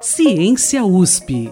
Ciência USP.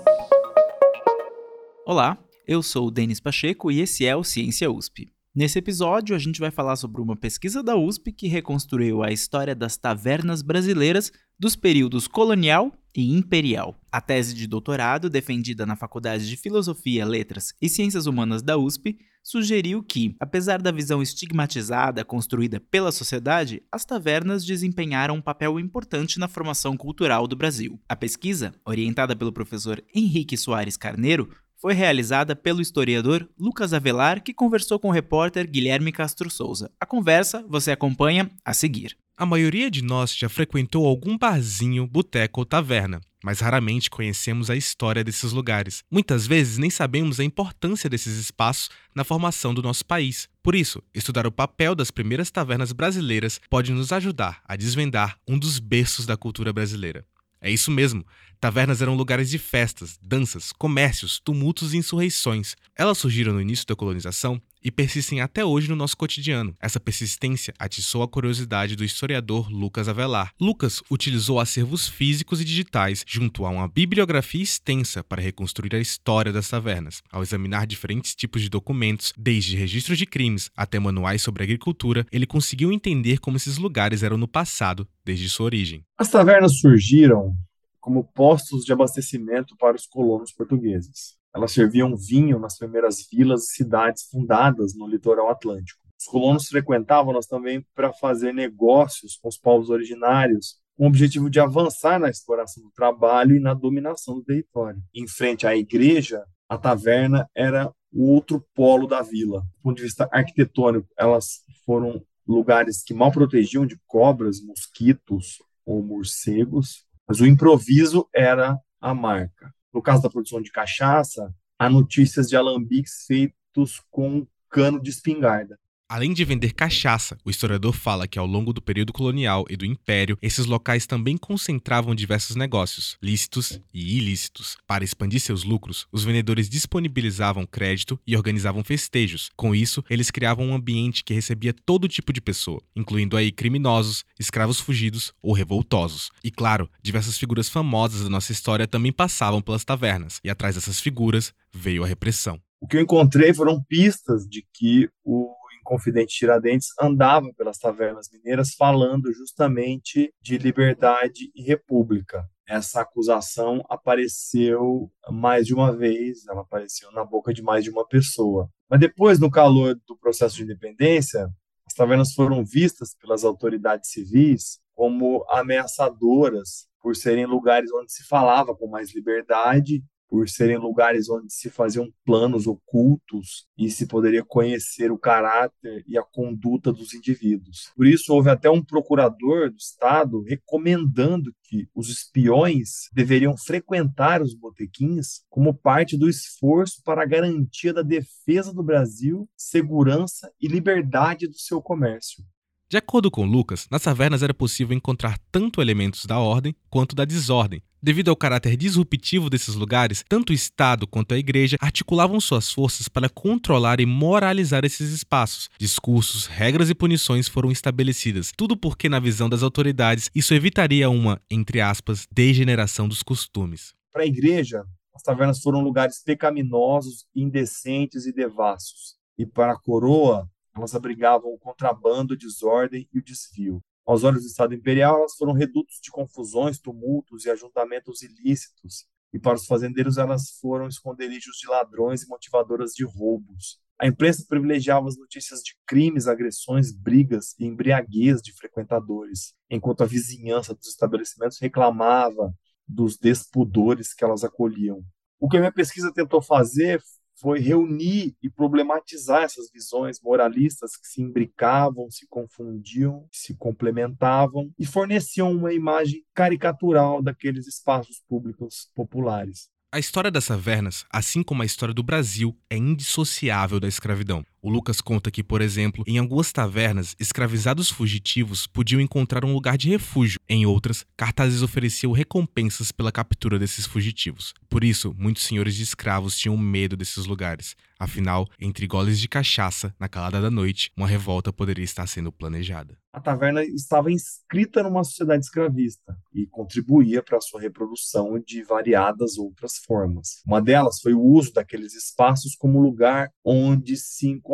Olá, eu sou o Denis Pacheco e esse é o Ciência USP. Nesse episódio, a gente vai falar sobre uma pesquisa da USP que reconstruiu a história das tavernas brasileiras dos períodos colonial e imperial. A tese de doutorado, defendida na Faculdade de Filosofia, Letras e Ciências Humanas da USP, sugeriu que, apesar da visão estigmatizada construída pela sociedade, as tavernas desempenharam um papel importante na formação cultural do Brasil. A pesquisa, orientada pelo professor Henrique Soares Carneiro, foi realizada pelo historiador Lucas Avelar, que conversou com o repórter Guilherme Castro Souza. A conversa você acompanha a seguir. A maioria de nós já frequentou algum barzinho, boteco ou taverna, mas raramente conhecemos a história desses lugares. Muitas vezes nem sabemos a importância desses espaços na formação do nosso país. Por isso, estudar o papel das primeiras tavernas brasileiras pode nos ajudar a desvendar um dos berços da cultura brasileira. É isso mesmo. Tavernas eram lugares de festas, danças, comércios, tumultos e insurreições. Elas surgiram no início da colonização e persistem até hoje no nosso cotidiano. Essa persistência atiçou a curiosidade do historiador Lucas Avelar. Lucas utilizou acervos físicos e digitais junto a uma bibliografia extensa para reconstruir a história das tavernas. Ao examinar diferentes tipos de documentos, desde registros de crimes até manuais sobre agricultura, ele conseguiu entender como esses lugares eram no passado, desde sua origem. As tavernas surgiram como postos de abastecimento para os colonos portugueses. Elas serviam vinho nas primeiras vilas e cidades fundadas no litoral atlântico. Os colonos frequentavam-nas também para fazer negócios com os povos originários, com o objetivo de avançar na exploração do trabalho e na dominação do território. Em frente à igreja, a taverna era o outro polo da vila. Do ponto de vista arquitetônico, elas foram lugares que mal protegiam de cobras, mosquitos ou morcegos, mas o improviso era a marca. No caso da produção de cachaça, há notícias de alambiques feitos com cano de espingarda. Além de vender cachaça, o historiador fala que ao longo do período colonial e do império, esses locais também concentravam diversos negócios, lícitos e ilícitos. Para expandir seus lucros, os vendedores disponibilizavam crédito e organizavam festejos. Com isso, eles criavam um ambiente que recebia todo tipo de pessoa, incluindo aí criminosos, escravos fugidos ou revoltosos. E claro, diversas figuras famosas da nossa história também passavam pelas tavernas, e atrás dessas figuras veio a repressão. O que eu encontrei foram pistas de que o Confidente Tiradentes andava pelas tavernas mineiras falando justamente de liberdade e república. Essa acusação apareceu mais de uma vez, ela apareceu na boca de mais de uma pessoa. Mas depois, no calor do processo de independência, as tavernas foram vistas pelas autoridades civis como ameaçadoras por serem lugares onde se falava com mais liberdade por serem lugares onde se faziam planos ocultos e se poderia conhecer o caráter e a conduta dos indivíduos. Por isso, houve até um procurador do Estado recomendando que os espiões deveriam frequentar os botequins como parte do esforço para a garantia da defesa do Brasil, segurança e liberdade do seu comércio. De acordo com Lucas, nas tavernas era possível encontrar tanto elementos da ordem quanto da desordem. Devido ao caráter disruptivo desses lugares, tanto o Estado quanto a Igreja articulavam suas forças para controlar e moralizar esses espaços. Discursos, regras e punições foram estabelecidas, tudo porque, na visão das autoridades, isso evitaria uma, entre aspas, degeneração dos costumes. Para a Igreja, as tavernas foram lugares pecaminosos, indecentes e devassos. E para a coroa, elas abrigavam o contrabando, a desordem e o desvio. Aos olhos do Estado Imperial, elas foram redutos de confusões, tumultos e ajuntamentos ilícitos, e para os fazendeiros elas foram esconderijos de ladrões e motivadoras de roubos. A imprensa privilegiava as notícias de crimes, agressões, brigas e embriaguez de frequentadores, enquanto a vizinhança dos estabelecimentos reclamava dos despudores que elas acolhiam. O que a minha pesquisa tentou fazer foi reunir e problematizar essas visões moralistas que se imbricavam, se confundiam, se complementavam e forneciam uma imagem caricatural daqueles espaços públicos populares. A história das tavernas, assim como a história do Brasil, é indissociável da escravidão. O Lucas conta que, por exemplo, em algumas tavernas, escravizados fugitivos podiam encontrar um lugar de refúgio. Em outras, cartazes ofereciam recompensas pela captura desses fugitivos. Por isso, muitos senhores de escravos tinham medo desses lugares. Afinal, entre goles de cachaça, na calada da noite, uma revolta poderia estar sendo planejada. A taverna estava inscrita numa sociedade escravista e contribuía para a sua reprodução de variadas outras formas. Uma delas foi o uso daqueles espaços como lugar onde se encontrava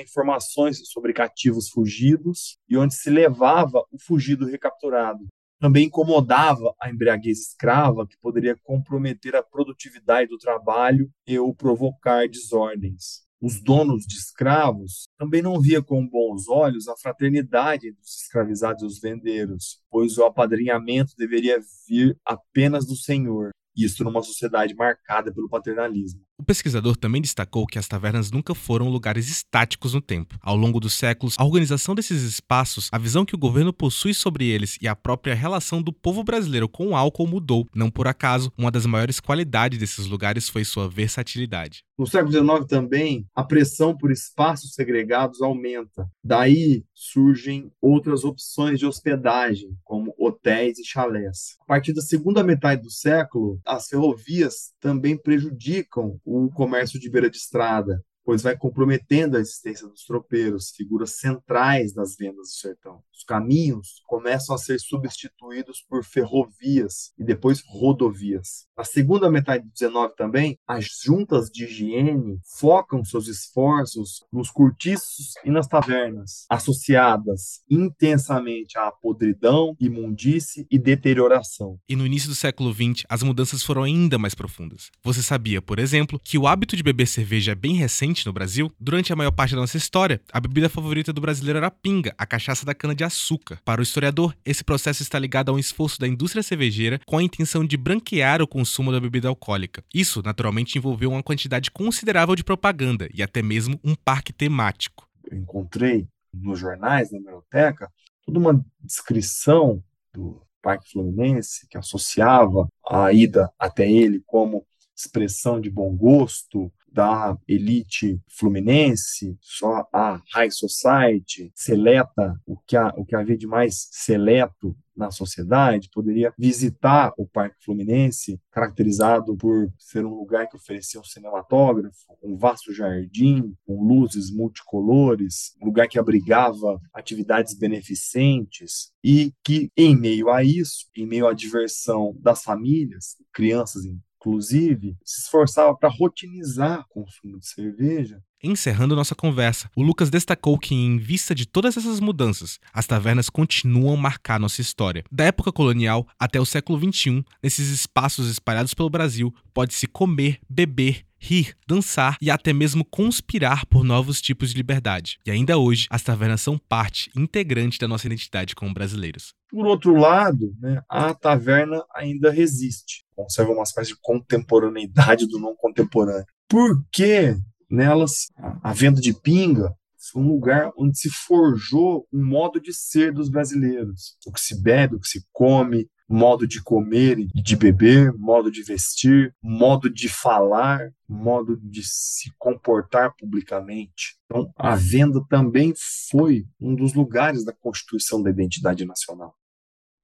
informações sobre cativos fugidos e onde se levava o fugido recapturado também incomodava a embriaguez escrava, que poderia comprometer a produtividade do trabalho e ou provocar desordens. Os donos de escravos também não via com bons olhos a fraternidade entre os escravizados e os vendeiros, pois o apadrinhamento deveria vir apenas do senhor, isso numa sociedade marcada pelo paternalismo. O pesquisador também destacou que as tavernas nunca foram lugares estáticos no tempo. Ao longo dos séculos, a organização desses espaços, a visão que o governo possui sobre eles e a própria relação do povo brasileiro com o álcool mudou. Não por acaso, uma das maiores qualidades desses lugares foi sua versatilidade. No século XIX também, a pressão por espaços segregados aumenta. Daí surgem outras opções de hospedagem, como hotéis e chalés. A partir da segunda metade do século, as ferrovias também prejudicam o comércio de beira de estrada, pois vai comprometendo a existência dos tropeiros, figuras centrais das vendas do sertão. Os caminhos começam a ser substituídos por ferrovias e depois rodovias. Na segunda metade do 19 também, as juntas de higiene focam seus esforços nos cortiços e nas tavernas, associadas intensamente à podridão, imundície e deterioração. E no início do século XX, as mudanças foram ainda mais profundas. Você sabia, por exemplo, que o hábito de beber cerveja é bem recente no Brasil? Durante a maior parte da nossa história, a bebida favorita do brasileiro era a pinga, a cachaça da cana-de-açúcar. Para o historiador, esse processo está ligado a um esforço da indústria cervejeira com a intenção de branquear o consumo consumo da bebida alcoólica. Isso, naturalmente, envolveu uma quantidade considerável de propaganda e até mesmo um parque temático. Eu encontrei nos jornais, na biblioteca, toda uma descrição do Parque Fluminense que associava a ida até ele como expressão de bom gosto, da elite fluminense, só a high society, seleta, o que, há, o que havia de mais seleto na sociedade, poderia visitar o Parque Fluminense, caracterizado por ser um lugar que oferecia um cinematógrafo, um vasto jardim, com luzes multicolores, um lugar que abrigava atividades beneficentes e que, em meio a isso, em meio à diversão das famílias, crianças inclusive, se esforçava para rotinizar o consumo de cerveja. Encerrando nossa conversa, o Lucas destacou que, em vista de todas essas mudanças, as tavernas continuam a marcar nossa história. Da época colonial até o século XXI, nesses espaços espalhados pelo Brasil, pode-se comer, beber, rir, dançar e até mesmo conspirar por novos tipos de liberdade. E ainda hoje, as tavernas são parte integrante da nossa identidade como brasileiros. Por outro lado, né, a taverna ainda resiste, conserva uma espécie de contemporaneidade do não contemporâneo. Porque nelas a venda de pinga foi um lugar onde se forjou um modo de ser dos brasileiros. O que se bebe, o que se come, modo de comer e de beber, modo de vestir, modo de falar, modo de se comportar publicamente. Então, a venda também foi um dos lugares da constituição da identidade nacional.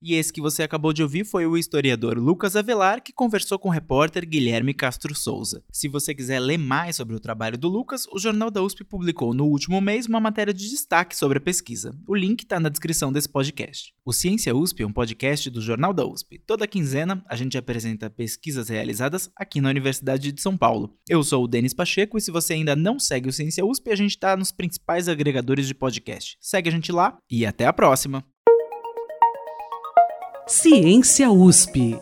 E esse que você acabou de ouvir foi o historiador Lucas Avelar, que conversou com o repórter Guilherme Castro Souza. Se você quiser ler mais sobre o trabalho do Lucas, o Jornal da USP publicou no último mês uma matéria de destaque sobre a pesquisa. O link está na descrição desse podcast. O Ciência USP é um podcast do Jornal da USP. Toda quinzena a gente apresenta pesquisas realizadas aqui na Universidade de São Paulo. Eu sou o Denis Pacheco e se você ainda não segue o Ciência USP, a gente está nos principais agregadores de podcast. Segue a gente lá e até a próxima! Ciência USP.